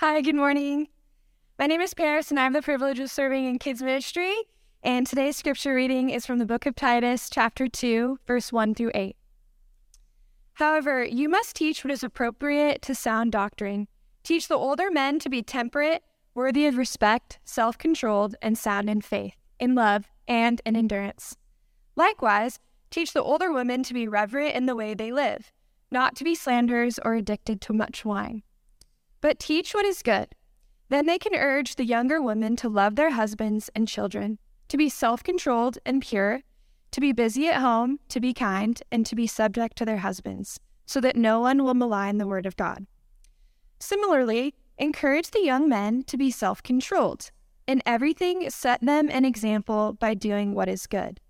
Hi, good morning. My name is Paris, and I have the privilege of serving in kids' ministry. And today's scripture reading is from the book of Titus, chapter 2, verse 1 through 8. However, you must teach what is appropriate to sound doctrine. Teach the older men to be temperate, worthy of respect, self controlled, and sound in faith, in love, and in endurance. Likewise, teach the older women to be reverent in the way they live, not to be slanderers or addicted to much wine. But teach what is good. Then they can urge the younger women to love their husbands and children, to be self controlled and pure to be busy at home, to be kind, and to be subject to their husbands, so that no one will malign the word of God. Similarly, encourage the young men to be self controlled. In everything, set them an example by doing what is good.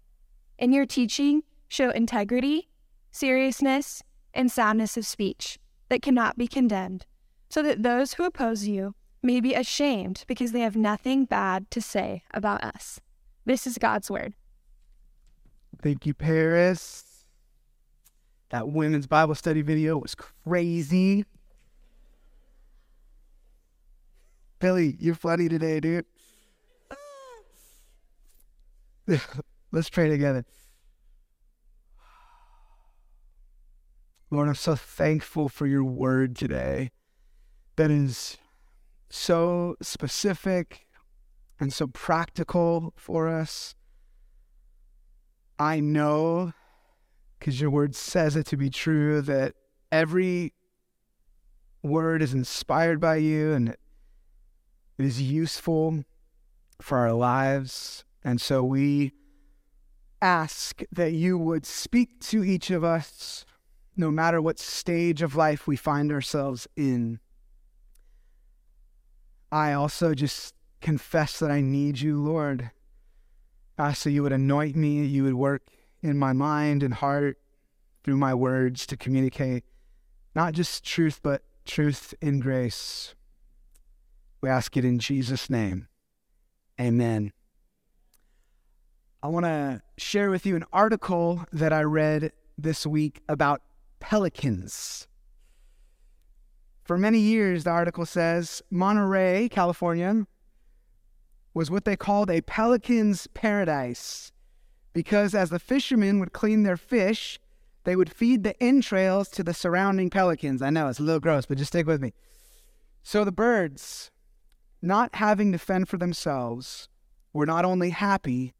In your teaching, show integrity, seriousness, and soundness of speech that cannot be condemned, so that those who oppose you may be ashamed because they have nothing bad to say about us. This is God's word. Thank you, Paris. That women's Bible study video was crazy. Billy, you're funny today, dude. Let's pray together. Lord, I'm so thankful for your word today that is so specific and so practical for us. I know, because your word says it to be true, that every word is inspired by you and it is useful for our lives. And so we ask that you would speak to each of us, no matter what stage of life we find ourselves in. I also just confess that I need you, Lord ask that you would anoint me, you would work in my mind and heart through my words to communicate not just truth, but truth in grace. We ask it in Jesus' name. Amen. I want to share with you an article that I read this week about pelicans. For many years, the article says Monterey, California, was what they called a pelican's paradise, because as the fishermen would clean their fish, they would feed the entrails to the surrounding pelicans. I know it's a little gross, but just stick with me. So the birds, not having to fend for themselves, were not only happy,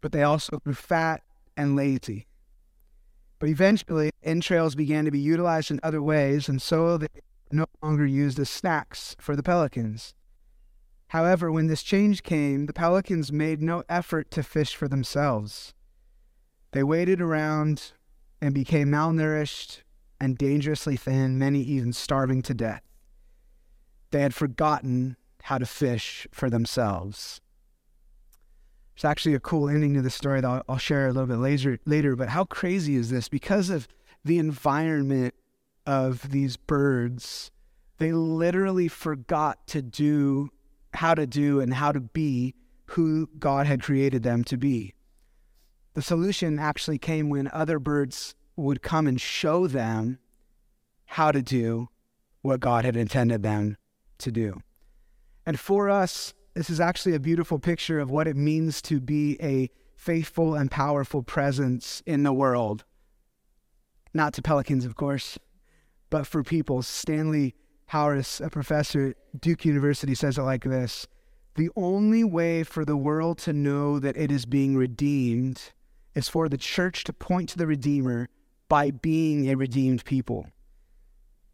but they also grew fat and lazy. But eventually, entrails began to be utilized in other ways, and so they no longer used as snacks for the pelicans. However, when this change came, the pelicans made no effort to fish for themselves. They waited around and became malnourished and dangerously thin, many even starving to death. They had forgotten how to fish for themselves. There's actually a cool ending to the story that I'll, I'll share a little bit later, later. But how crazy is this? Because of the environment of these birds, they literally forgot to do how to do and how to be who God had created them to be. The solution actually came when other birds would come and show them how to do what God had intended them to do. And for us, this is actually a beautiful picture of what it means to be a faithful and powerful presence in the world. Not to pelicans, of course, but for people. Stanley Hauerwas, a professor at Duke University, says it like this The only way for the world to know that it is being redeemed is for the church to point to the Redeemer by being a redeemed people.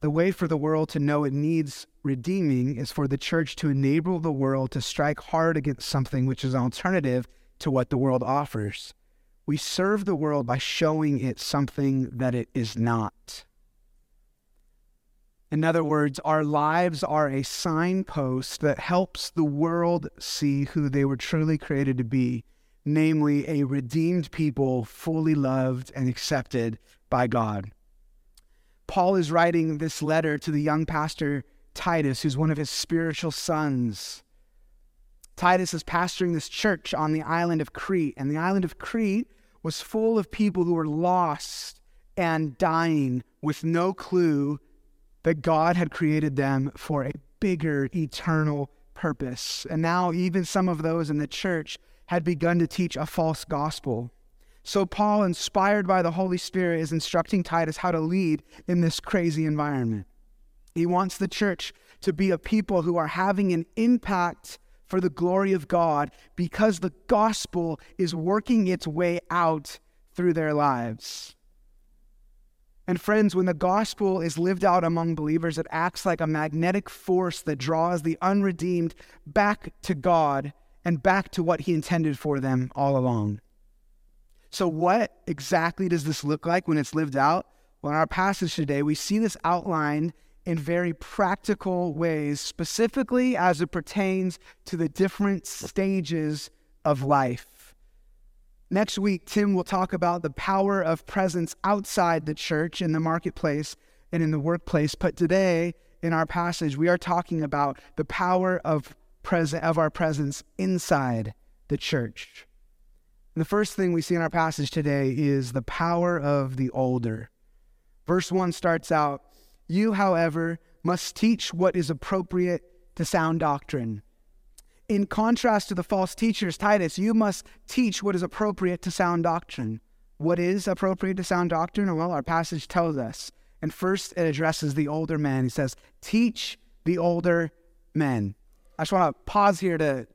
The way for the world to know it needs redeeming is for the church to enable the world to strike hard against something which is an alternative to what the world offers. We serve the world by showing it something that it is not. In other words, our lives are a signpost that helps the world see who they were truly created to be, namely a redeemed people, fully loved and accepted by God. Paul is writing this letter to the young pastor Titus, who's one of his spiritual sons. Titus is pastoring this church on the island of Crete, and the island of Crete was full of people who were lost and dying with no clue that God had created them for a bigger eternal purpose. And now, even some of those in the church had begun to teach a false gospel. So, Paul, inspired by the Holy Spirit, is instructing Titus how to lead in this crazy environment. He wants the church to be a people who are having an impact for the glory of God because the gospel is working its way out through their lives. And friends, when the gospel is lived out among believers, it acts like a magnetic force that draws the unredeemed back to God and back to what He intended for them all along. So, what exactly does this look like when it's lived out? Well, in our passage today, we see this outlined in very practical ways, specifically as it pertains to the different stages of life. Next week, Tim will talk about the power of presence outside the church, in the marketplace, and in the workplace. But today, in our passage, we are talking about the power of, pres- of our presence inside the church. The first thing we see in our passage today is the power of the older. Verse 1 starts out you, however, must teach what is appropriate to sound doctrine. In contrast to the false teachers, Titus, you must teach what is appropriate to sound doctrine. What is appropriate to sound doctrine? Well, our passage tells us. And first, it addresses the older men. He says, Teach the older men. I just want to pause here to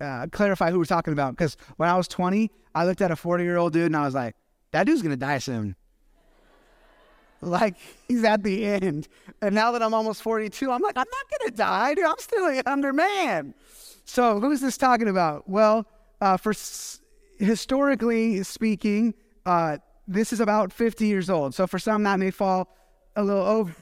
uh, clarify who we're talking about because when I was 20, I looked at a 40 year old dude and I was like, that dude's going to die soon like he's at the end. And now that I'm almost 42, I'm like, I'm not going to die, dude. I'm still a younger man. So who's this talking about? Well, uh, for s- historically speaking, uh, this is about 50 years old. So for some, that may fall a little over,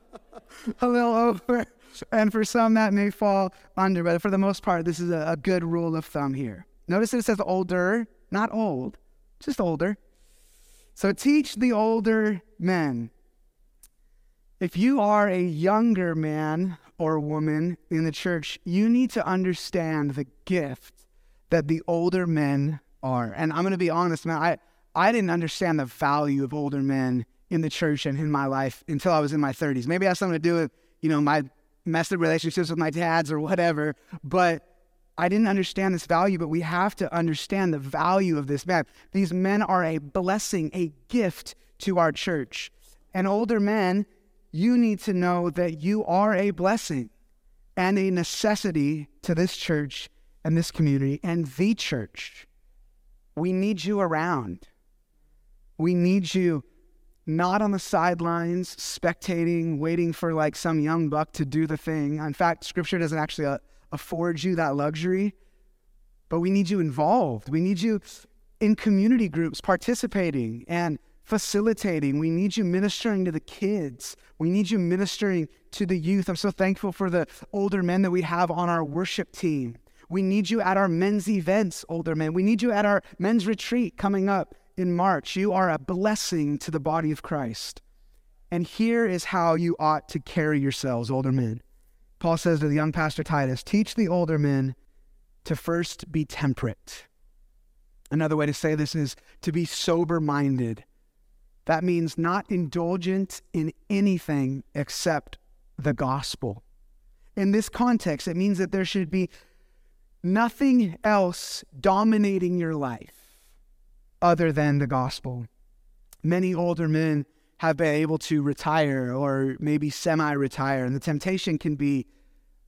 a little over, and for some, that may fall under. But for the most part, this is a, a good rule of thumb here. Notice that it says older, not old, just older. So teach the older men. If you are a younger man or woman in the church, you need to understand the gift that the older men are. And I'm going to be honest, man, I, I didn't understand the value of older men in the church and in my life until I was in my 30s. Maybe it has something to do with, you know, my messed up relationships with my dads or whatever. But I didn't understand this value, but we have to understand the value of this man. These men are a blessing, a gift to our church. And older men, you need to know that you are a blessing and a necessity to this church and this community and the church. We need you around. We need you not on the sidelines, spectating, waiting for like some young buck to do the thing. In fact, scripture doesn't actually uh, afford you that luxury, but we need you involved. We need you in community groups participating and facilitating. We need you ministering to the kids. We need you ministering to the youth. I'm so thankful for the older men that we have on our worship team. We need you at our men's events, older men. We need you at our men's retreat coming up in March. You are a blessing to the body of Christ. And here is how you ought to carry yourselves, older men. Paul says to the young pastor Titus, teach the older men to first be temperate. Another way to say this is to be sober minded. That means not indulgent in anything except the gospel. In this context, it means that there should be nothing else dominating your life other than the gospel. Many older men have been able to retire or maybe semi retire. And the temptation can be,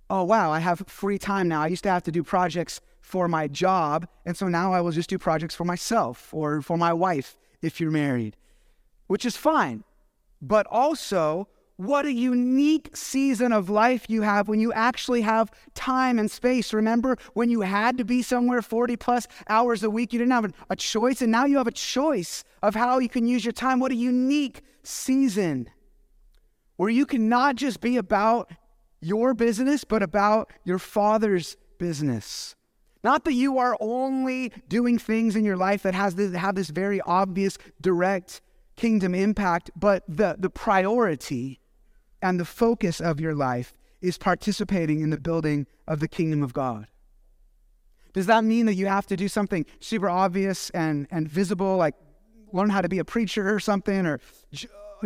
oh, wow, I have free time now. I used to have to do projects for my job. And so now I will just do projects for myself or for my wife if you're married, which is fine. But also, what a unique season of life you have when you actually have time and space. Remember when you had to be somewhere 40 plus hours a week? You didn't have a choice, and now you have a choice of how you can use your time. What a unique season where you can not just be about your business, but about your Father's business. Not that you are only doing things in your life that has this, have this very obvious, direct kingdom impact, but the, the priority and the focus of your life is participating in the building of the kingdom of God. Does that mean that you have to do something super obvious and, and visible, like learn how to be a preacher or something, or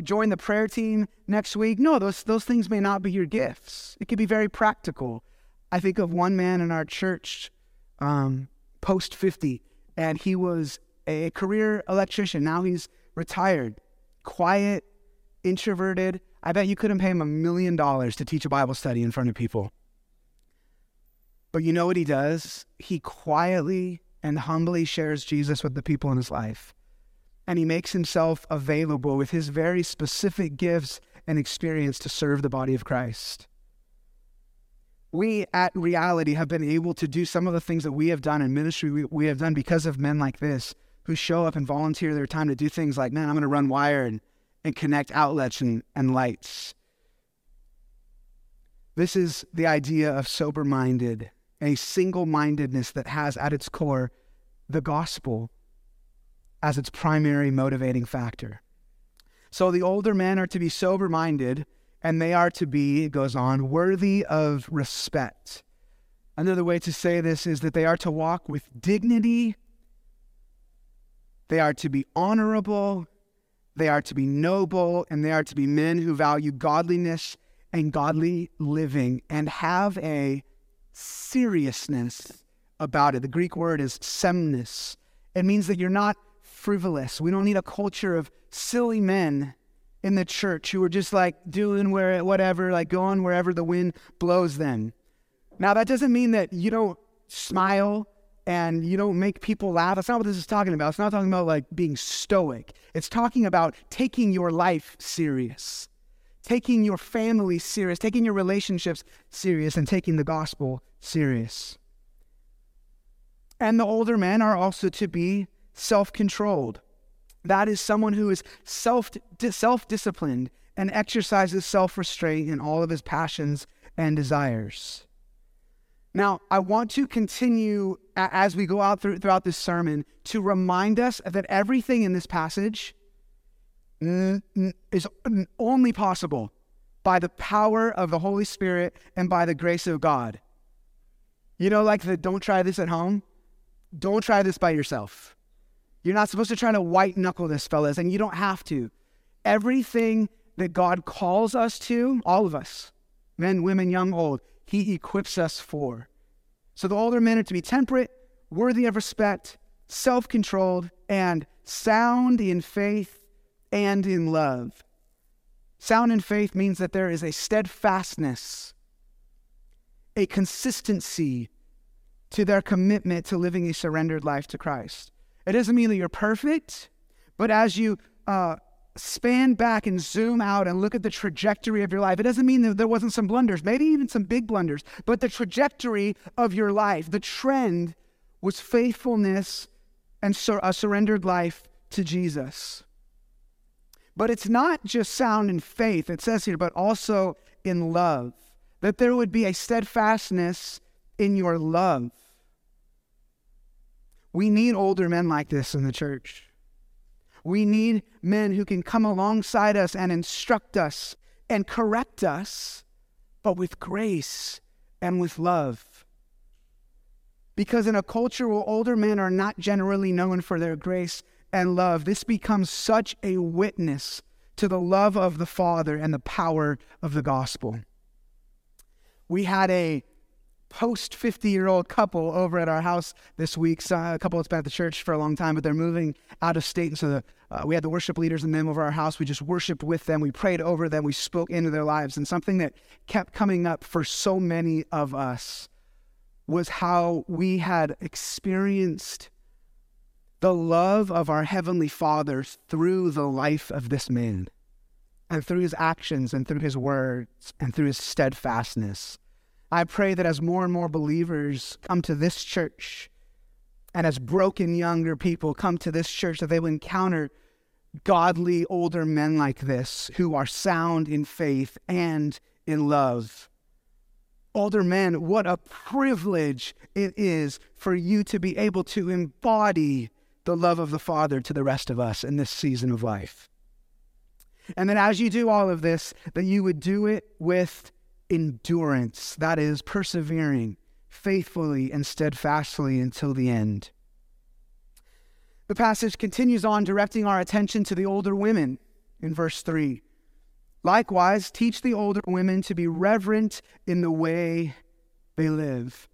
join the prayer team next week. No, those, those things may not be your gifts. It could be very practical. I think of one man in our church, um, post 50, and he was a career electrician. Now he's retired, quiet, introverted. I bet you couldn't pay him a million dollars to teach a Bible study in front of people. But you know what he does? He quietly and humbly shares Jesus with the people in his life. And he makes himself available with his very specific gifts and experience to serve the body of Christ. We at reality have been able to do some of the things that we have done in ministry, we, we have done because of men like this who show up and volunteer their time to do things like, man, I'm going to run wire and, connect outlets and, and lights. This is the idea of sober minded, a single mindedness that has at its core the gospel as its primary motivating factor. So the older men are to be sober minded, and they are to be, it goes on, worthy of respect. Another way to say this is that they are to walk with dignity they are to be honorable, they are to be noble, and they are to be men who value godliness and godly living and have a seriousness about it. The Greek word is semnos. It means that you're not frivolous. We don't need a culture of silly men in the church who are just like doing where whatever, like going wherever the wind blows them. Now that doesn't mean that you don't smile and you don't make people laugh. That's not what this is talking about. It's not talking about like being stoic. It's talking about taking your life serious, taking your family serious, taking your relationships serious, and taking the gospel serious. And the older men are also to be self controlled. That is someone who is self self disciplined and exercises self restraint in all of his passions and desires. Now, I want to continue as we go out through, throughout this sermon to remind us that everything in this passage is only possible by the power of the Holy Spirit and by the grace of God. You know, like the don't try this at home, don't try this by yourself. You're not supposed to try to white knuckle this, fellas, and you don't have to. Everything that God calls us to, all of us, men, women, young, old, he equips us for. So the older men are to be temperate, worthy of respect, self controlled, and sound in faith and in love. Sound in faith means that there is a steadfastness, a consistency to their commitment to living a surrendered life to Christ. It doesn't mean that you're perfect, but as you uh, span back and zoom out and look at the trajectory of your life. It doesn't mean that there wasn't some blunders, maybe even some big blunders, but the trajectory of your life, the trend was faithfulness and sur- a surrendered life to Jesus. But it's not just sound in faith, it says here, but also in love, that there would be a steadfastness in your love. We need older men like this in the church. We need men who can come alongside us and instruct us and correct us, but with grace and with love. Because in a culture where older men are not generally known for their grace and love, this becomes such a witness to the love of the Father and the power of the gospel. We had a post 50 year old couple over at our house this week. So a couple that's been at the church for a long time, but they're moving out of state. And so the, uh, we had the worship leaders and them over our house. We just worshiped with them. We prayed over them. We spoke into their lives. And something that kept coming up for so many of us was how we had experienced the love of our Heavenly Father through the life of this man and through his actions and through his words and through his steadfastness. I pray that as more and more believers come to this church, and as broken younger people come to this church, that they will encounter godly older men like this who are sound in faith and in love. Older men, what a privilege it is for you to be able to embody the love of the Father to the rest of us in this season of life. And that as you do all of this, that you would do it with endurance, that is, persevering faithfully and steadfastly until the end. The passage continues on, directing our attention to the older women. in verse 3. Likewise, teach the older women to be reverent in the way they live.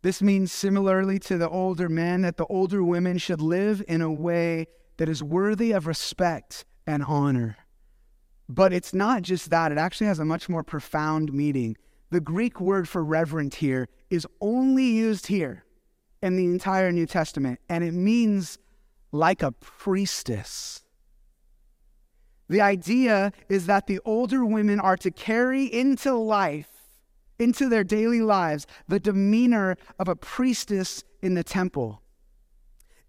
This means, similarly to the older men, that the older women should live in a way that is worthy of respect and honor. But it's not just that, it actually has a much more profound meaning. The Greek word for reverent here is only used here in the entire New Testament, and it means like a priestess. The idea is that the older women are to carry into life, into their daily lives, the demeanor of a priestess in the temple.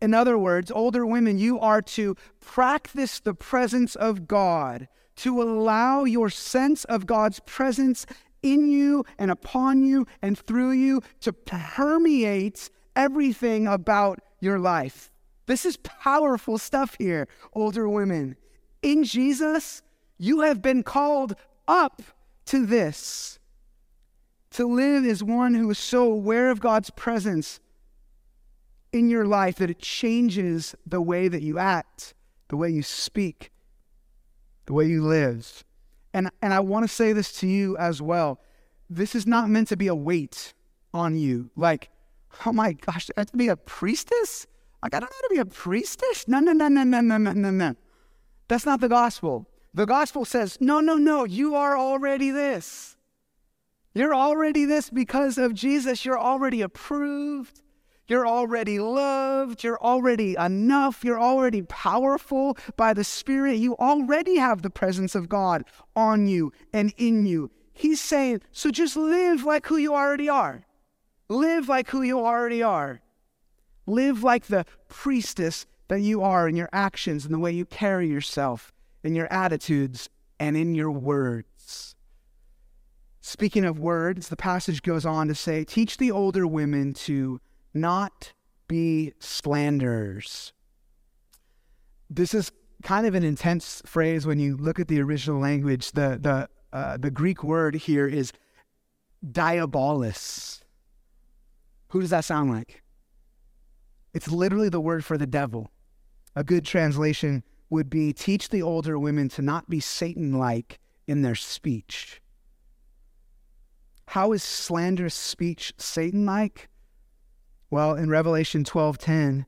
In other words, older women, you are to practice the presence of God, to allow your sense of God's presence in you and upon you and through you to permeate everything about your life. This is powerful stuff here, older women. In Jesus, you have been called up to this. To live as one who is so aware of God's presence in your life that it changes the way that you act, the way you speak, the way you live. And, and I want to say this to you as well. This is not meant to be a weight on you. Like, oh my gosh, I have to be a priestess? Like, I don't know how to be a priestess? No, no, no, no, no, no, no, no, no. That's not the gospel. The gospel says, no, no, no, you are already this. You're already this because of Jesus. You're already approved. You're already loved. You're already enough. You're already powerful by the Spirit. You already have the presence of God on you and in you. He's saying, so just live like who you already are. Live like who you already are. Live like the priestess that you are in your actions and the way you carry yourself, in your attitudes, and in your words. Speaking of words, the passage goes on to say, Teach the older women to not be slanderers. This is kind of an intense phrase when you look at the original language. The, the, uh, the Greek word here is diabolos. Who does that sound like? It's literally the word for the devil. A good translation would be teach the older women to not be Satan like in their speech. How is slanderous speech Satan like? Well, in Revelation 12:10,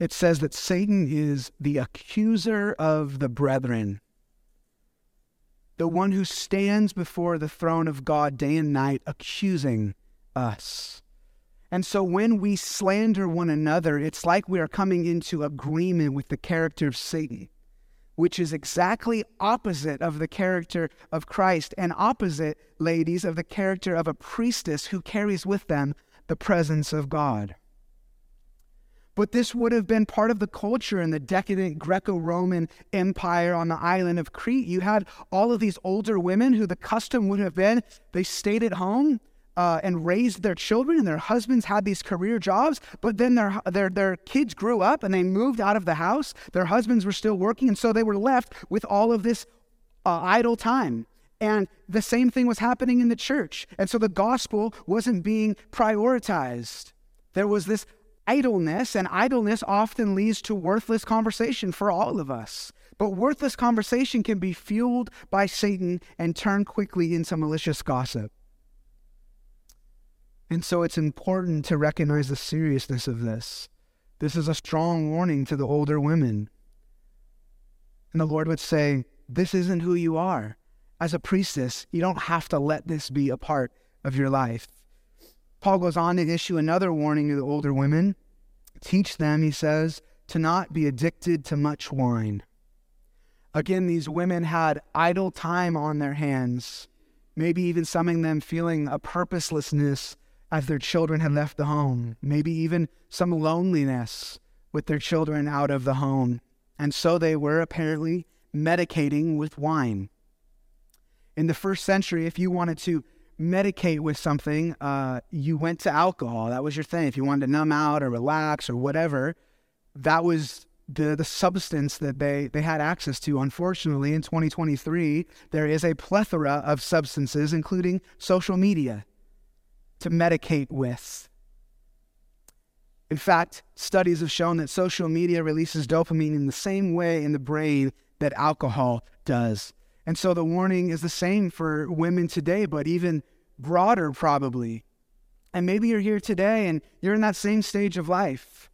it says that Satan is the accuser of the brethren. The one who stands before the throne of God day and night accusing us. And so when we slander one another, it's like we are coming into agreement with the character of Satan, which is exactly opposite of the character of Christ and opposite, ladies, of the character of a priestess who carries with them the presence of God. But this would have been part of the culture in the decadent Greco Roman Empire on the island of Crete. You had all of these older women who the custom would have been they stayed at home uh, and raised their children, and their husbands had these career jobs. But then their, their, their kids grew up and they moved out of the house. Their husbands were still working, and so they were left with all of this uh, idle time. And the same thing was happening in the church. And so the gospel wasn't being prioritized. There was this idleness, and idleness often leads to worthless conversation for all of us. But worthless conversation can be fueled by Satan and turn quickly into malicious gossip. And so it's important to recognize the seriousness of this. This is a strong warning to the older women. And the Lord would say, This isn't who you are. As a priestess, you don't have to let this be a part of your life. Paul goes on to issue another warning to the older women. Teach them, he says, to not be addicted to much wine. Again, these women had idle time on their hands, maybe even some of them feeling a purposelessness as their children had left the home, maybe even some loneliness with their children out of the home. And so they were apparently medicating with wine. In the first century, if you wanted to medicate with something, uh, you went to alcohol. That was your thing. If you wanted to numb out or relax or whatever, that was the, the substance that they, they had access to. Unfortunately, in 2023, there is a plethora of substances, including social media, to medicate with. In fact, studies have shown that social media releases dopamine in the same way in the brain that alcohol does. And so the warning is the same for women today, but even broader, probably. And maybe you're here today and you're in that same stage of life.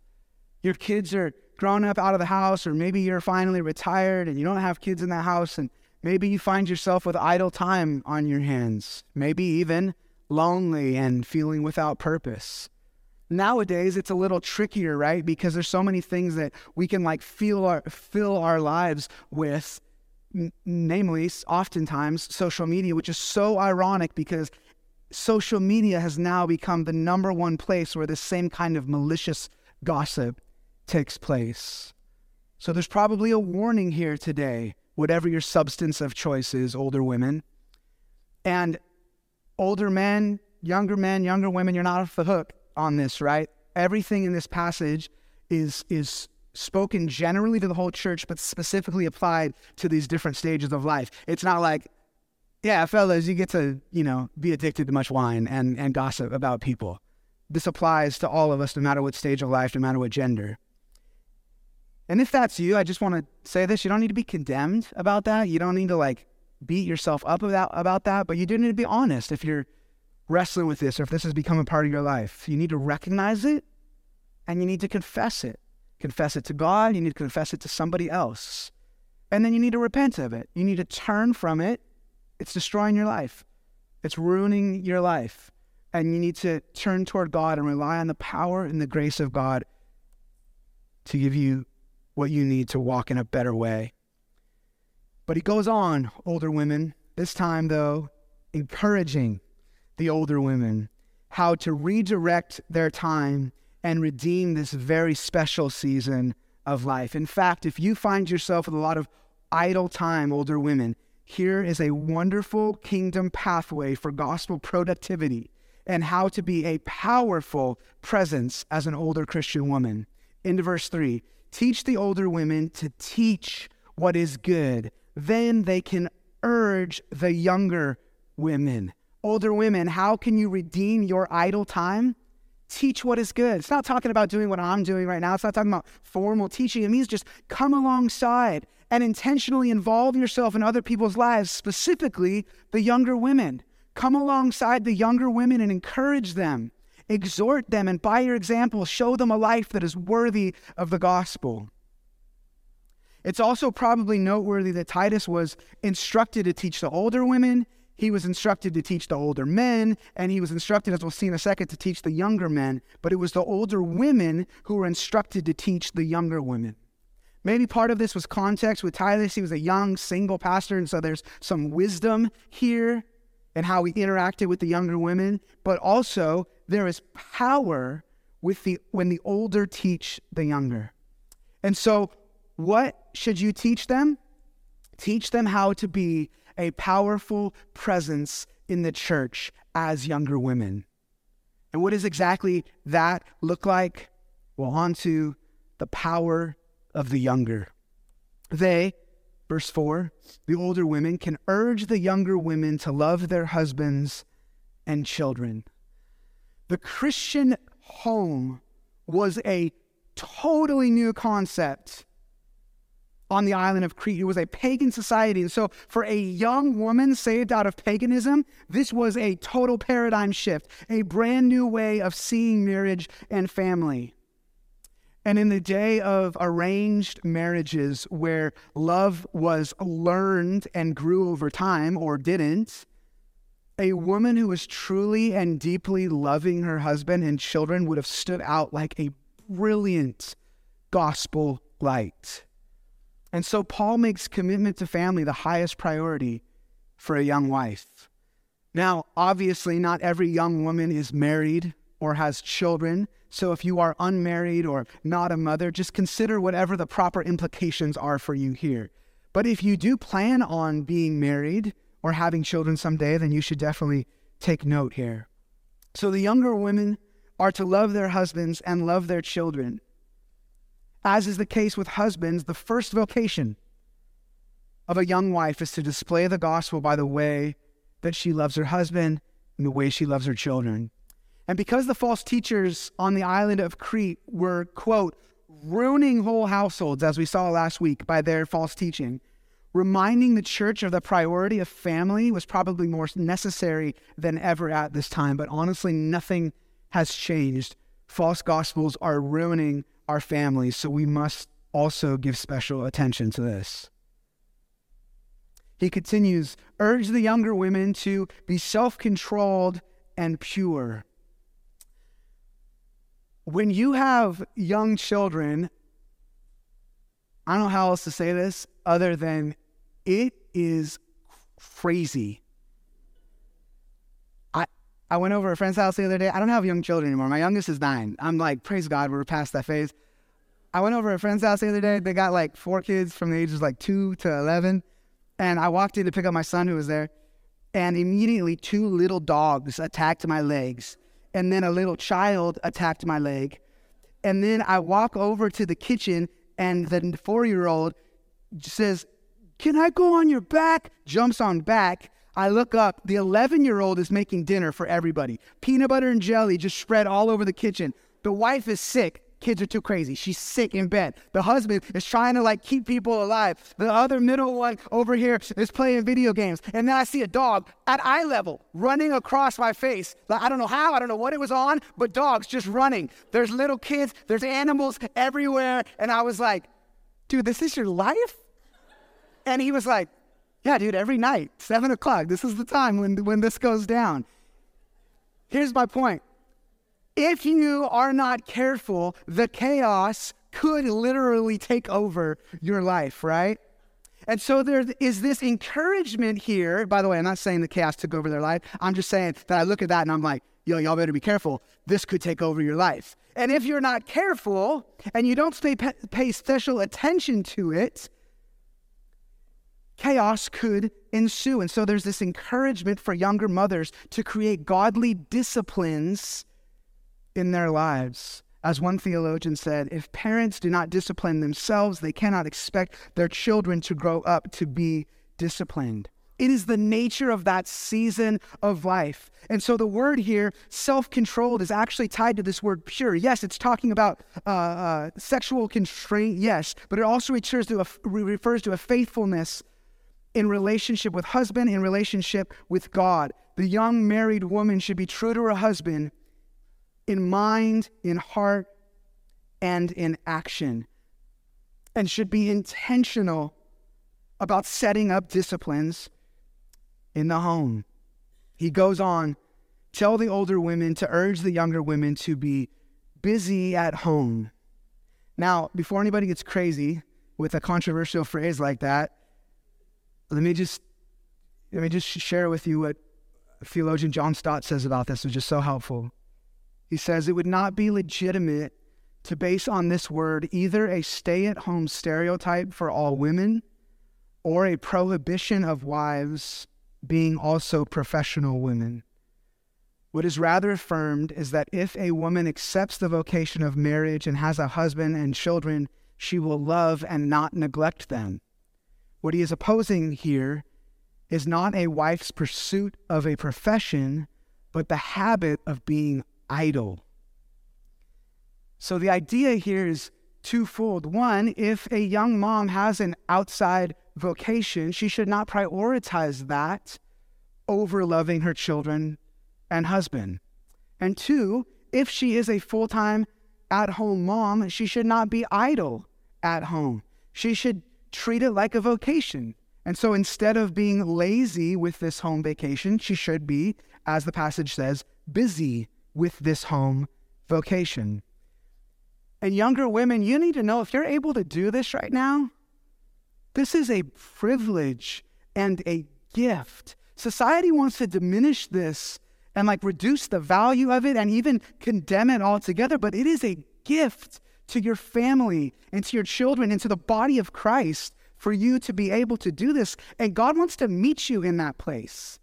Your kids are grown up out of the house, or maybe you're finally retired and you don't have kids in the house, and maybe you find yourself with idle time on your hands, maybe even lonely and feeling without purpose. Nowadays, it's a little trickier, right? Because there's so many things that we can like feel our, fill our lives with, namely, oftentimes social media, which is so ironic because social media has now become the number one place where this same kind of malicious gossip takes place. So there's probably a warning here today, whatever your substance of choice is, older women. And older men, younger men, younger women, you're not off the hook on this, right? Everything in this passage is is spoken generally to the whole church, but specifically applied to these different stages of life. It's not like, yeah, fellas, you get to, you know, be addicted to much wine and, and gossip about people. This applies to all of us, no matter what stage of life, no matter what gender. And if that's you, I just want to say this you don't need to be condemned about that. You don't need to like beat yourself up about, about that, but you do need to be honest if you're wrestling with this or if this has become a part of your life. You need to recognize it and you need to confess it. Confess it to God, you need to confess it to somebody else. And then you need to repent of it. You need to turn from it. It's destroying your life, it's ruining your life. And you need to turn toward God and rely on the power and the grace of God to give you what you need to walk in a better way. But he goes on, older women, this time, though, encouraging the older women how to redirect their time and redeem this very special season of life. In fact, if you find yourself with a lot of idle time, older women, here is a wonderful kingdom pathway for gospel productivity and how to be a powerful presence as an older Christian woman. Into verse 3 Teach the older women to teach what is good. Then they can urge the younger women. Older women, how can you redeem your idle time? Teach what is good. It's not talking about doing what I'm doing right now. It's not talking about formal teaching. It means just come alongside and intentionally involve yourself in other people's lives, specifically the younger women. Come alongside the younger women and encourage them exhort them, and by your example, show them a life that is worthy of the gospel. It's also probably noteworthy that Titus was instructed to teach the older women, he was instructed to teach the older men, and he was instructed, as we'll see in a second, to teach the younger men. But it was the older women who were instructed to teach the younger women. Maybe part of this was context with Titus. He was a young single pastor, and so there's some wisdom here and how he interacted with the younger women, but also there is power with the when the older teach the younger. And so what should you teach them? Teach them how to be a powerful presence in the church as younger women. And what does exactly that look like? Well, on to the power of the younger. They Verse 4 The older women can urge the younger women to love their husbands and children. The Christian home was a totally new concept on the island of Crete. It was a pagan society. And so, for a young woman saved out of paganism, this was a total paradigm shift, a brand new way of seeing marriage and family. And in the day of arranged marriages where love was learned and grew over time or didn't, a woman who was truly and deeply loving her husband and children would have stood out like a brilliant gospel light. And so Paul makes commitment to family the highest priority for a young wife. Now, obviously, not every young woman is married or has children. So if you are unmarried or not a mother, just consider whatever the proper implications are for you here. But if you do plan on being married or having children someday, then you should definitely take note here. So the younger women are to love their husbands and love their children. As is the case with husbands, the first vocation of a young wife is to display the gospel by the way that she loves her husband and the way she loves her children. And because the false teachers on the island of Crete were, quote, ruining whole households, as we saw last week by their false teaching, reminding the church of the priority of family was probably more necessary than ever at this time. But honestly, nothing has changed. False gospels are ruining our families, so we must also give special attention to this. He continues, urge the younger women to be self controlled and pure. When you have young children, I don't know how else to say this other than it is crazy. I went over a friend's house the other day. I don't have young children anymore. My youngest is nine. I'm like, praise God, we're past that phase. I went over a friend's house the other day. They got like four kids from the ages like two to eleven. And I walked in to pick up my son who was there, and immediately two little dogs attacked my legs. And then a little child attacked my leg. And then I walk over to the kitchen, and the four year old says, Can I go on your back? Jumps on back. I look up, the 11 year old is making dinner for everybody. Peanut butter and jelly just spread all over the kitchen. The wife is sick kids are too crazy. She's sick in bed. The husband is trying to like keep people alive. The other middle one over here is playing video games. And then I see a dog at eye level running across my face. Like, I don't know how, I don't know what it was on, but dogs just running. There's little kids, there's animals everywhere. And I was like, dude, this is your life? And he was like, yeah, dude, every night, seven o'clock, this is the time when, when this goes down. Here's my point if you are not careful, the chaos could literally take over your life, right? And so there is this encouragement here. By the way, I'm not saying the chaos took over their life. I'm just saying that I look at that and I'm like, yo, y'all better be careful. This could take over your life. And if you're not careful and you don't stay, pay special attention to it, chaos could ensue. And so there's this encouragement for younger mothers to create godly disciplines in their lives. As one theologian said, if parents do not discipline themselves, they cannot expect their children to grow up to be disciplined. It is the nature of that season of life. And so the word here, self controlled, is actually tied to this word pure. Yes, it's talking about uh, uh, sexual constraint, yes, but it also refers to, a, refers to a faithfulness in relationship with husband, in relationship with God. The young married woman should be true to her husband in mind, in heart, and in action, and should be intentional about setting up disciplines in the home. He goes on, tell the older women to urge the younger women to be busy at home. Now, before anybody gets crazy with a controversial phrase like that, let me just let me just share with you what theologian John Stott says about this, which is so helpful. He says it would not be legitimate to base on this word either a stay at home stereotype for all women or a prohibition of wives being also professional women. What is rather affirmed is that if a woman accepts the vocation of marriage and has a husband and children, she will love and not neglect them. What he is opposing here is not a wife's pursuit of a profession, but the habit of being idle. So the idea here is twofold. One, if a young mom has an outside vocation, she should not prioritize that over loving her children and husband. And two, if she is a full time at home mom, she should not be idle at home. She should treat it like a vocation. And so instead of being lazy with this home vacation, she should be, as the passage says, busy with this home vocation. And younger women, you need to know if you're able to do this right now, this is a privilege and a gift. Society wants to diminish this and like reduce the value of it and even condemn it altogether, but it is a gift to your family and to your children and to the body of Christ for you to be able to do this. And God wants to meet you in that place.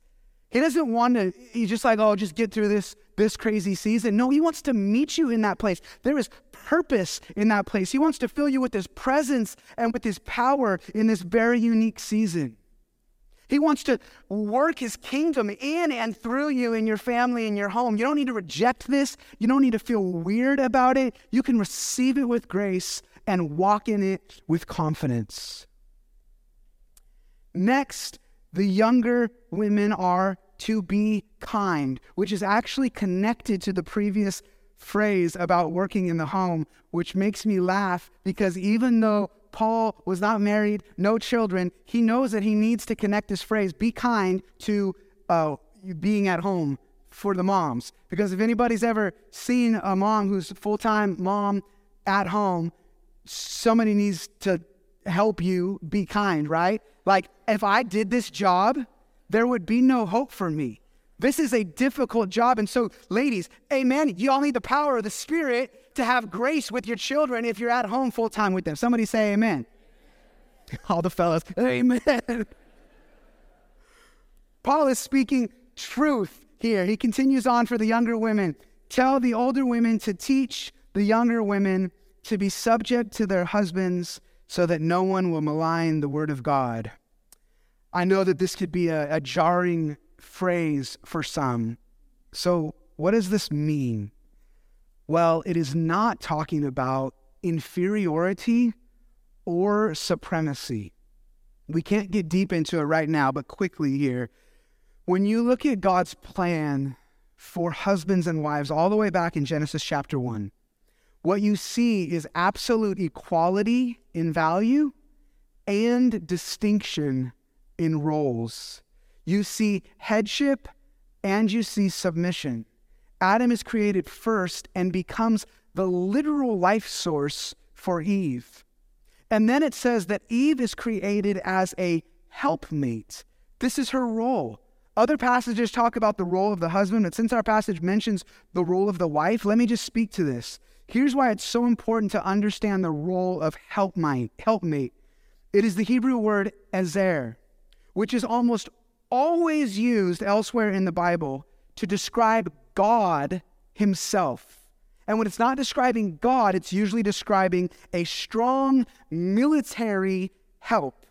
He doesn't want to, he's just like, oh, just get through this, this crazy season. No, he wants to meet you in that place. There is purpose in that place. He wants to fill you with his presence and with his power in this very unique season. He wants to work his kingdom in and through you in your family and your home. You don't need to reject this. You don't need to feel weird about it. You can receive it with grace and walk in it with confidence. Next, the younger women are to be kind, which is actually connected to the previous phrase about working in the home, which makes me laugh because even though Paul was not married, no children, he knows that he needs to connect this phrase, be kind, to uh, being at home for the moms. Because if anybody's ever seen a mom who's full time mom at home, somebody needs to help you be kind, right? Like, if I did this job, there would be no hope for me. This is a difficult job. And so, ladies, amen. You all need the power of the Spirit to have grace with your children if you're at home full time with them. Somebody say amen. All the fellas, amen. Paul is speaking truth here. He continues on for the younger women. Tell the older women to teach the younger women to be subject to their husbands so that no one will malign the word of God. I know that this could be a, a jarring phrase for some. So, what does this mean? Well, it is not talking about inferiority or supremacy. We can't get deep into it right now, but quickly here. When you look at God's plan for husbands and wives all the way back in Genesis chapter 1, what you see is absolute equality in value and distinction in roles. You see headship and you see submission. Adam is created first and becomes the literal life source for Eve. And then it says that Eve is created as a helpmate. This is her role. Other passages talk about the role of the husband, but since our passage mentions the role of the wife, let me just speak to this. Here's why it's so important to understand the role of helpmate. helpmate. It is the Hebrew word ezer, which is almost always used elsewhere in the Bible to describe God himself. And when it's not describing God, it's usually describing a strong military help.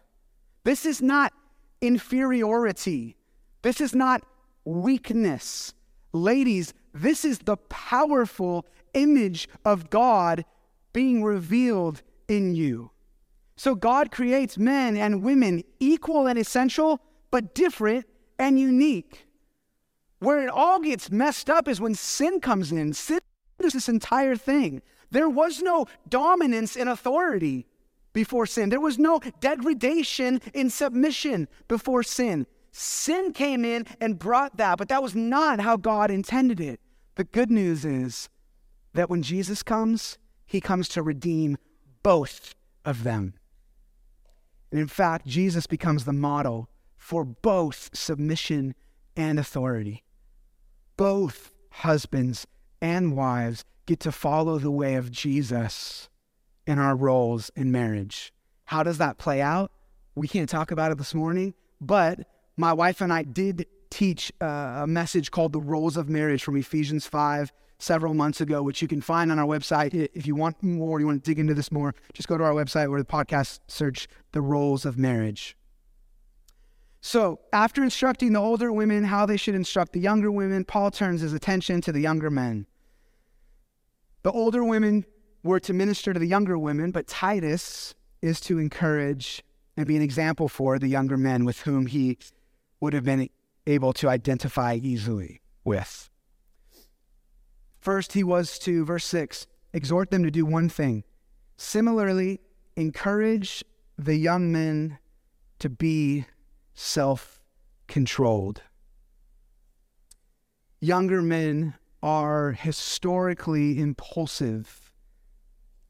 This is not inferiority. This is not weakness. Ladies, this is the powerful image of God being revealed in you. So God creates men and women equal and essential, but different and unique. Where it all gets messed up is when sin comes in. Sin is this entire thing. There was no dominance in authority before sin. There was no degradation in submission before sin. Sin came in and brought that, but that was not how God intended it. The good news is that when Jesus comes, he comes to redeem both of them. And in fact, Jesus becomes the model for both submission and authority. Both husbands and wives get to follow the way of Jesus in our roles in marriage. How does that play out? We can't talk about it this morning, but my wife and I did teach uh, a message called The Roles of Marriage from Ephesians 5 several months ago, which you can find on our website. If you want more, you want to dig into this more, just go to our website where the podcast search The Roles of Marriage. So, after instructing the older women how they should instruct the younger women, Paul turns his attention to the younger men. The older women were to minister to the younger women, but Titus is to encourage and be an example for the younger men with whom he would have been able to identify easily with. First, he was to, verse 6, exhort them to do one thing. Similarly, encourage the young men to be self controlled. Younger men are historically impulsive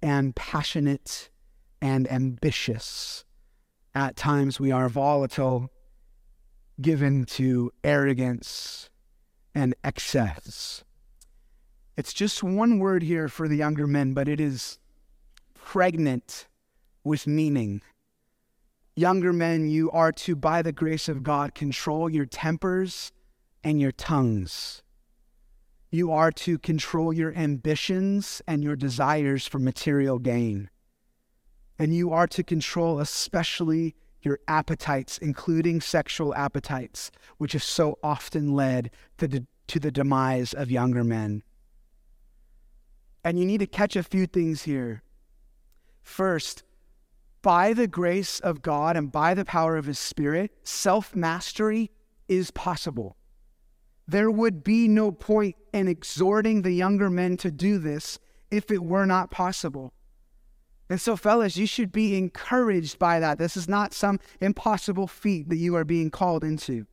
and passionate and ambitious. At times, we are volatile given to arrogance and excess. It's just one word here for the younger men, but it is pregnant with meaning. Younger men, you are to, by the grace of God, control your tempers and your tongues. You are to control your ambitions and your desires for material gain. And you are to control especially your appetites, including sexual appetites, which have so often led to the, to the demise of younger men. And you need to catch a few things here. First, by the grace of God and by the power of His Spirit, self mastery is possible. There would be no point in exhorting the younger men to do this if it were not possible. And so, fellas, you should be encouraged by that. This is not some impossible feat that you are being called into.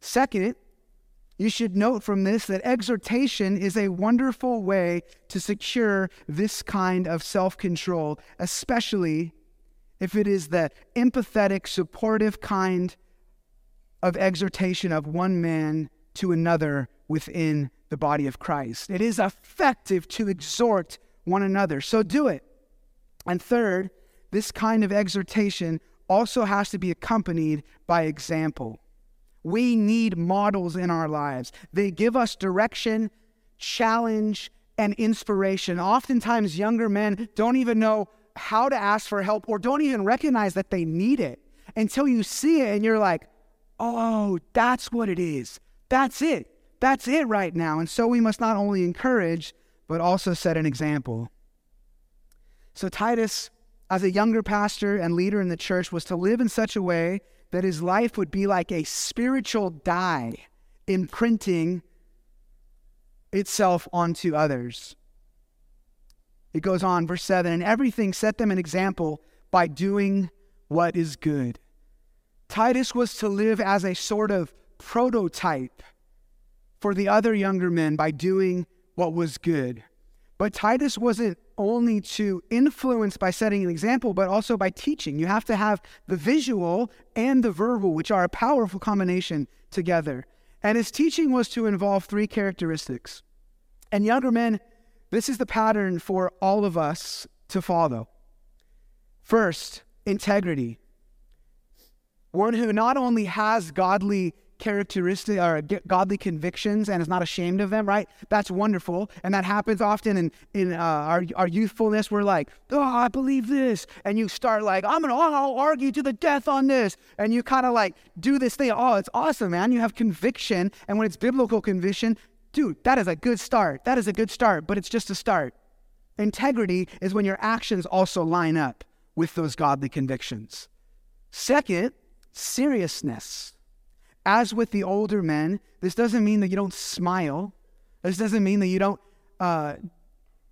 Second, you should note from this that exhortation is a wonderful way to secure this kind of self control, especially if it is the empathetic, supportive kind of exhortation of one man to another within the body of Christ. It is effective to exhort one another. So do it. And third, this kind of exhortation also has to be accompanied by example. We need models in our lives. They give us direction, challenge, and inspiration. Oftentimes, younger men don't even know how to ask for help or don't even recognize that they need it until you see it and you're like, oh, that's what it is. That's it. That's it right now. And so we must not only encourage, but also set an example. So, Titus, as a younger pastor and leader in the church, was to live in such a way that his life would be like a spiritual dye imprinting itself onto others. It goes on, verse 7 and everything set them an example by doing what is good. Titus was to live as a sort of prototype for the other younger men by doing what was good. But Titus wasn't only to influence by setting an example, but also by teaching. You have to have the visual and the verbal, which are a powerful combination together. And his teaching was to involve three characteristics. And younger men, this is the pattern for all of us to follow. First, integrity. One who not only has godly characteristic or godly convictions and is not ashamed of them, right? That's wonderful. And that happens often in, in uh, our, our youthfulness. We're like, oh, I believe this. And you start like, I'm going to argue to the death on this. And you kind of like do this thing. Oh, it's awesome, man. You have conviction. And when it's biblical conviction, dude, that is a good start. That is a good start, but it's just a start. Integrity is when your actions also line up with those godly convictions. Second, seriousness as with the older men, this doesn't mean that you don't smile. This doesn't mean that you don't uh,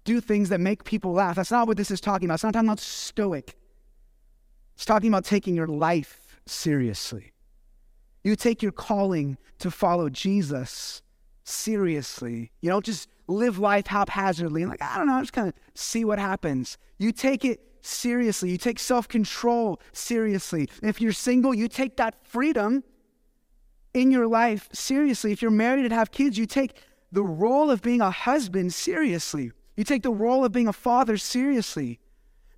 do things that make people laugh. That's not what this is talking about. It's not talking about stoic. It's talking about taking your life seriously. You take your calling to follow Jesus seriously. You don't just live life haphazardly and like, I don't know, I'm just kind of see what happens. You take it seriously. You take self control seriously. If you're single, you take that freedom in your life seriously. If you're married and have kids, you take the role of being a husband seriously. You take the role of being a father seriously.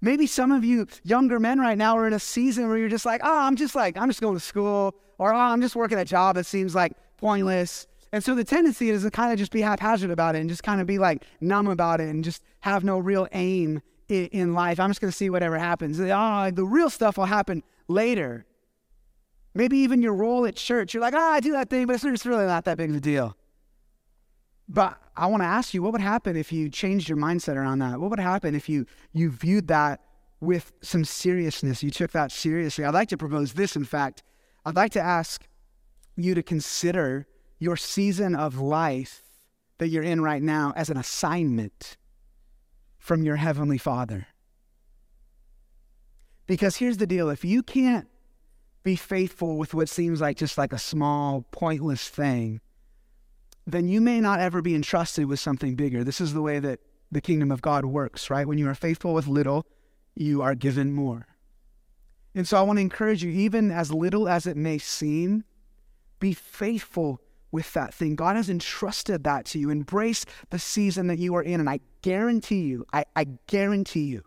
Maybe some of you younger men right now are in a season where you're just like, oh, I'm just like, I'm just going to school, or oh, I'm just working a job that seems like pointless. And so the tendency is to kind of just be haphazard about it and just kind of be like numb about it and just have no real aim in, in life. I'm just going to see whatever happens. Oh, the real stuff will happen later. Maybe even your role at church. You're like, ah, oh, I do that thing, but it's just really not that big of a deal. But I want to ask you, what would happen if you changed your mindset around that? What would happen if you you viewed that with some seriousness? You took that seriously. I'd like to propose this, in fact. I'd like to ask you to consider your season of life that you're in right now as an assignment from your Heavenly Father. Because here's the deal if you can't be faithful with what seems like just like a small, pointless thing, then you may not ever be entrusted with something bigger. This is the way that the kingdom of God works, right? When you are faithful with little, you are given more. And so I want to encourage you, even as little as it may seem, be faithful with that thing. God has entrusted that to you. Embrace the season that you are in. And I guarantee you, I, I guarantee you,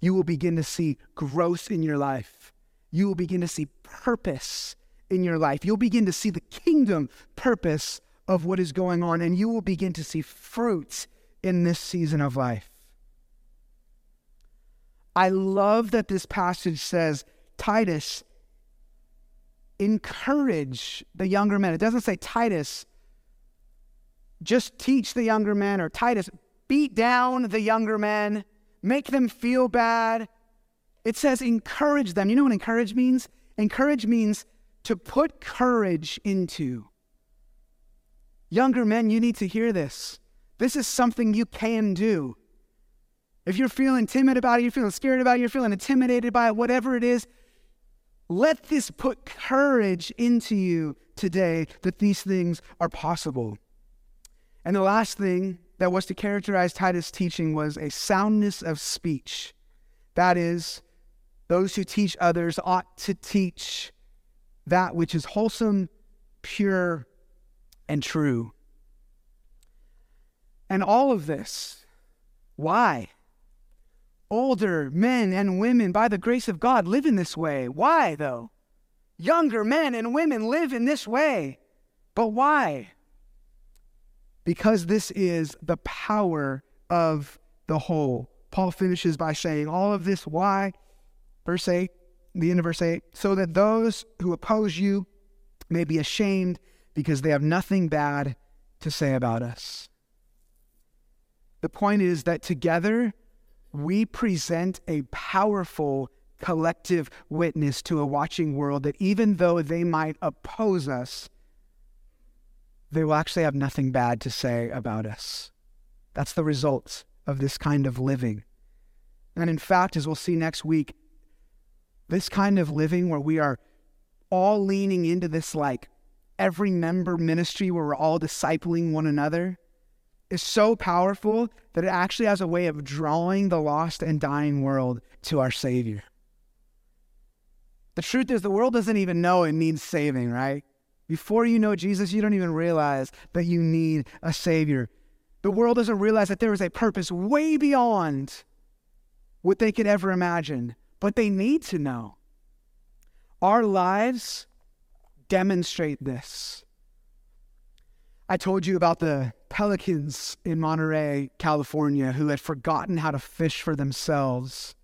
you will begin to see growth in your life you will begin to see purpose in your life. You'll begin to see the kingdom purpose of what is going on, and you will begin to see fruit in this season of life. I love that this passage says, Titus, encourage the younger men. It doesn't say, Titus, just teach the younger men, or Titus, beat down the younger men, make them feel bad, It says encourage them. You know what encourage means? Encourage means to put courage into. Younger men, you need to hear this. This is something you can do. If you're feeling timid about it, you're feeling scared about it, you're feeling intimidated by it, whatever it is, let this put courage into you today that these things are possible. And the last thing that was to characterize Titus' teaching was a soundness of speech. That is, those who teach others ought to teach that which is wholesome, pure, and true. And all of this, why? Older men and women, by the grace of God, live in this way. Why, though? Younger men and women live in this way. But why? Because this is the power of the whole. Paul finishes by saying, All of this, why? Verse 8, the end of verse 8, so that those who oppose you may be ashamed because they have nothing bad to say about us. The point is that together we present a powerful collective witness to a watching world that even though they might oppose us, they will actually have nothing bad to say about us. That's the result of this kind of living. And in fact, as we'll see next week, this kind of living where we are all leaning into this like every member ministry where we're all discipling one another is so powerful that it actually has a way of drawing the lost and dying world to our Savior. The truth is, the world doesn't even know it needs saving, right? Before you know Jesus, you don't even realize that you need a Savior. The world doesn't realize that there is a purpose way beyond what they could ever imagine, but they need to know. Our lives demonstrate this. I told you about the pelicans in Monterey, California, who had forgotten how to fish for themselves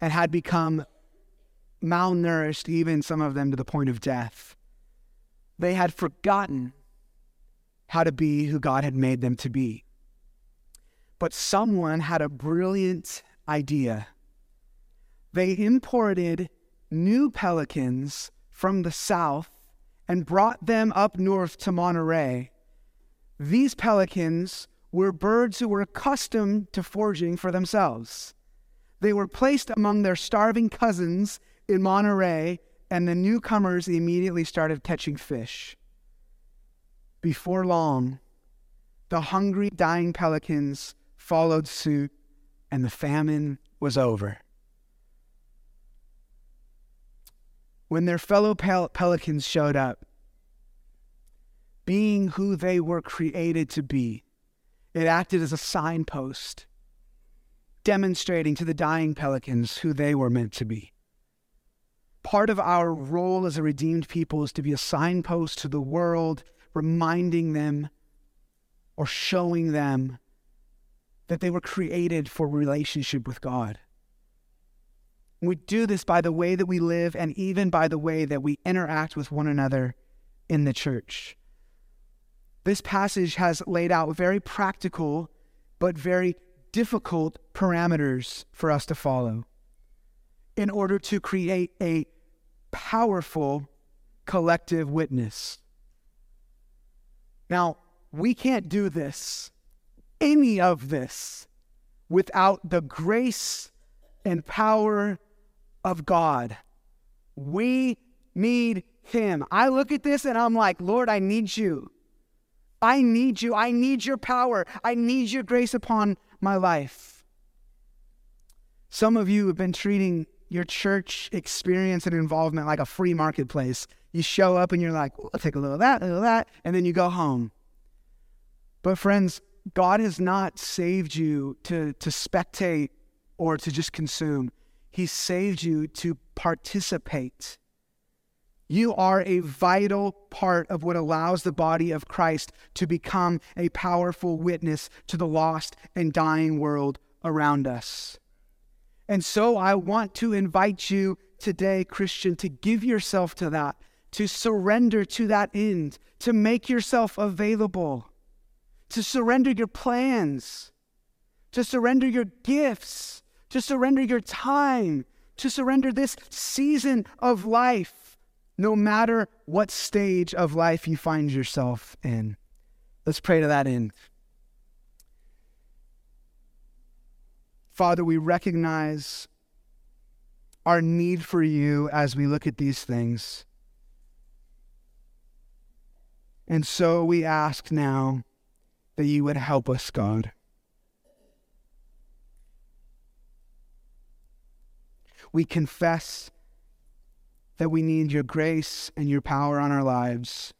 and had become malnourished, even some of them to the point of death. They had forgotten how to be who God had made them to be. But someone had a brilliant idea. They imported new pelicans from the south and brought them up north to Monterey. These pelicans were birds who were accustomed to foraging for themselves. They were placed among their starving cousins in Monterey, and the newcomers immediately started catching fish. Before long, the hungry, dying pelicans followed suit, and the famine was over. When their fellow pel- pelicans showed up, being who they were created to be, it acted as a signpost, demonstrating to the dying pelicans who they were meant to be. Part of our role as a redeemed people is to be a signpost to the world, reminding them or showing them that they were created for relationship with God. We do this by the way that we live and even by the way that we interact with one another in the church. This passage has laid out very practical but very difficult parameters for us to follow in order to create a powerful collective witness. Now, we can't do this, any of this, without the grace and power of God. We need Him. I look at this and I'm like, Lord, I need you. I need you. I need your power. I need your grace upon my life. Some of you have been treating your church experience and involvement like a free marketplace. You show up and you're like, well, I'll take a little of that, a little of that, and then you go home. But, friends, God has not saved you to, to spectate or to just consume. He saved you to participate. You are a vital part of what allows the body of Christ to become a powerful witness to the lost and dying world around us. And so I want to invite you today, Christian, to give yourself to that, to surrender to that end, to make yourself available, to surrender your plans, to surrender your gifts to surrender your time, to surrender this season of life, no matter what stage of life you find yourself in. Let's pray to that end. Father, we recognize our need for you as we look at these things. And so we ask now that you would help us, God. We confess that we need your grace and your power on our lives.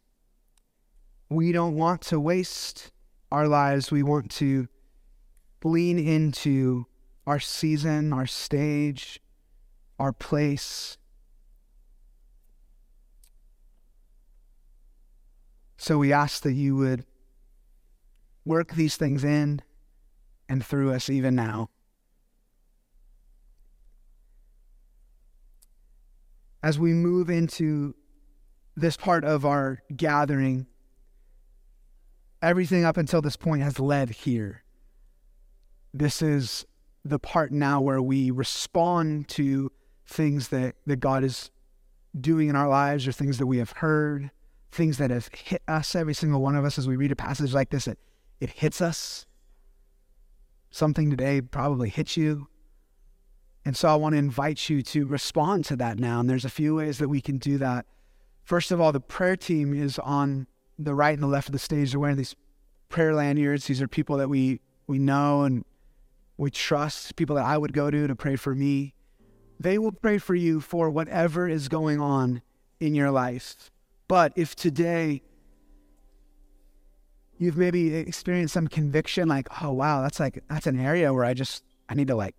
We don't want to waste our lives. We want to lean into our season, our stage, our place. So we ask that you would work these things in and through us even now. As we move into this part of our gathering, everything up until this point has led here. This is the part now where we respond to things that, that God is doing in our lives or things that we have heard, things that have hit us, every single one of us, as we read a passage like this, it, it hits us. Something today probably hit you. And so I want to invite you to respond to that now. And there's a few ways that we can do that. First of all, the prayer team is on the right and the left of the stage. They're wearing these prayer lanyards. These are people that we we know and we trust, people that I would go to to pray for me. They will pray for you for whatever is going on in your life. But if today you've maybe experienced some conviction, like, oh, wow, that's like, that's an area where I just, I need to like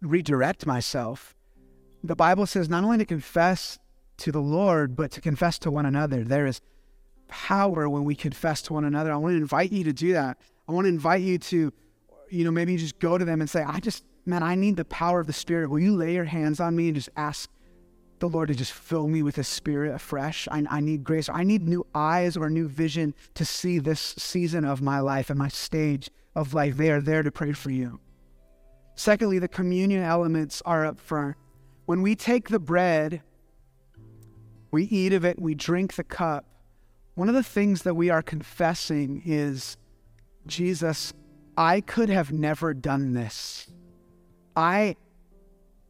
redirect myself. The Bible says not only to confess to the Lord, but to confess to one another. There is power when we confess to one another. I want to invite you to do that. I want to invite you to you know, maybe just go to them and say, I just, man, I need the power of the Spirit. Will you lay your hands on me and just ask the Lord to just fill me with His Spirit afresh? I, I need grace. I need new eyes or new vision to see this season of my life and my stage of life. They are there to pray for you. Secondly, the communion elements are up front. When we take the bread, we eat of it, we drink the cup. One of the things that we are confessing is Jesus, I could have never done this. I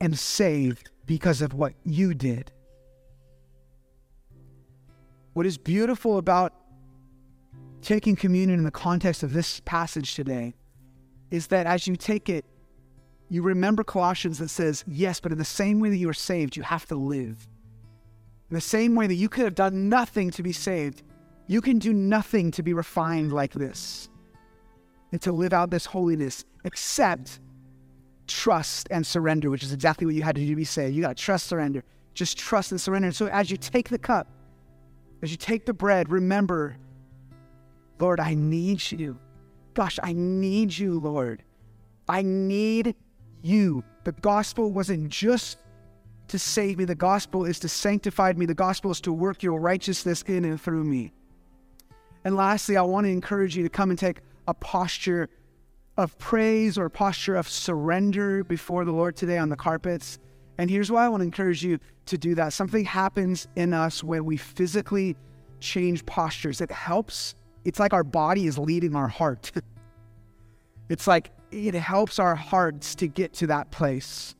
am saved because of what you did. What is beautiful about taking communion in the context of this passage today is that as you take it, you remember Colossians that says, yes, but in the same way that you are saved, you have to live. In the same way that you could have done nothing to be saved, you can do nothing to be refined like this and to live out this holiness except trust and surrender, which is exactly what you had to do to be saved. You got to trust, surrender. Just trust and surrender. And so as you take the cup, as you take the bread, remember, Lord, I need you. Gosh, I need you, Lord. I need you. The gospel wasn't just to save me, the gospel is to sanctify me, the gospel is to work your righteousness in and through me. And lastly, I want to encourage you to come and take a posture of praise or a posture of surrender before the Lord today on the carpets. And here's why I want to encourage you to do that. Something happens in us when we physically change postures. It helps. It's like our body is leading our heart. it's like it helps our hearts to get to that place.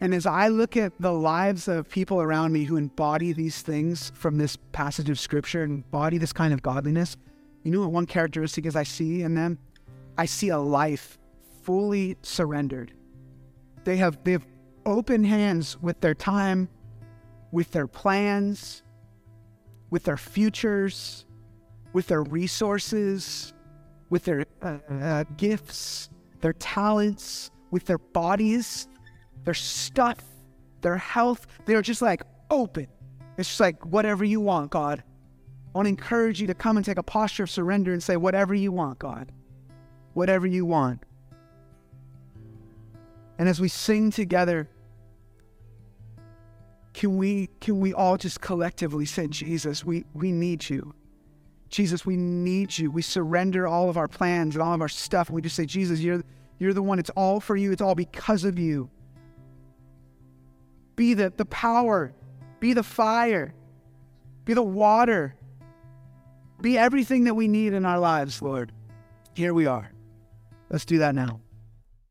And as I look at the lives of people around me who embody these things from this passage of scripture and embody this kind of godliness, you know what one characteristic is I see in them? I see a life fully surrendered. They have they have open hands with their time, with their plans, with their futures, with their resources, with their uh, uh, gifts, their talents, with their bodies, their stuff, their health. They're just like open. It's just like whatever you want, God. I want to encourage you to come and take a posture of surrender and say, whatever you want, God. Whatever you want. And as we sing together, can we can we all just collectively say, Jesus, we, we need you. Jesus, we need you. We surrender all of our plans and all of our stuff. And we just say, Jesus, you're, you're the one. It's all for you. It's all because of you. Be the, the power, be the fire, be the water, be everything that we need in our lives, Lord. Here we are. Let's do that now.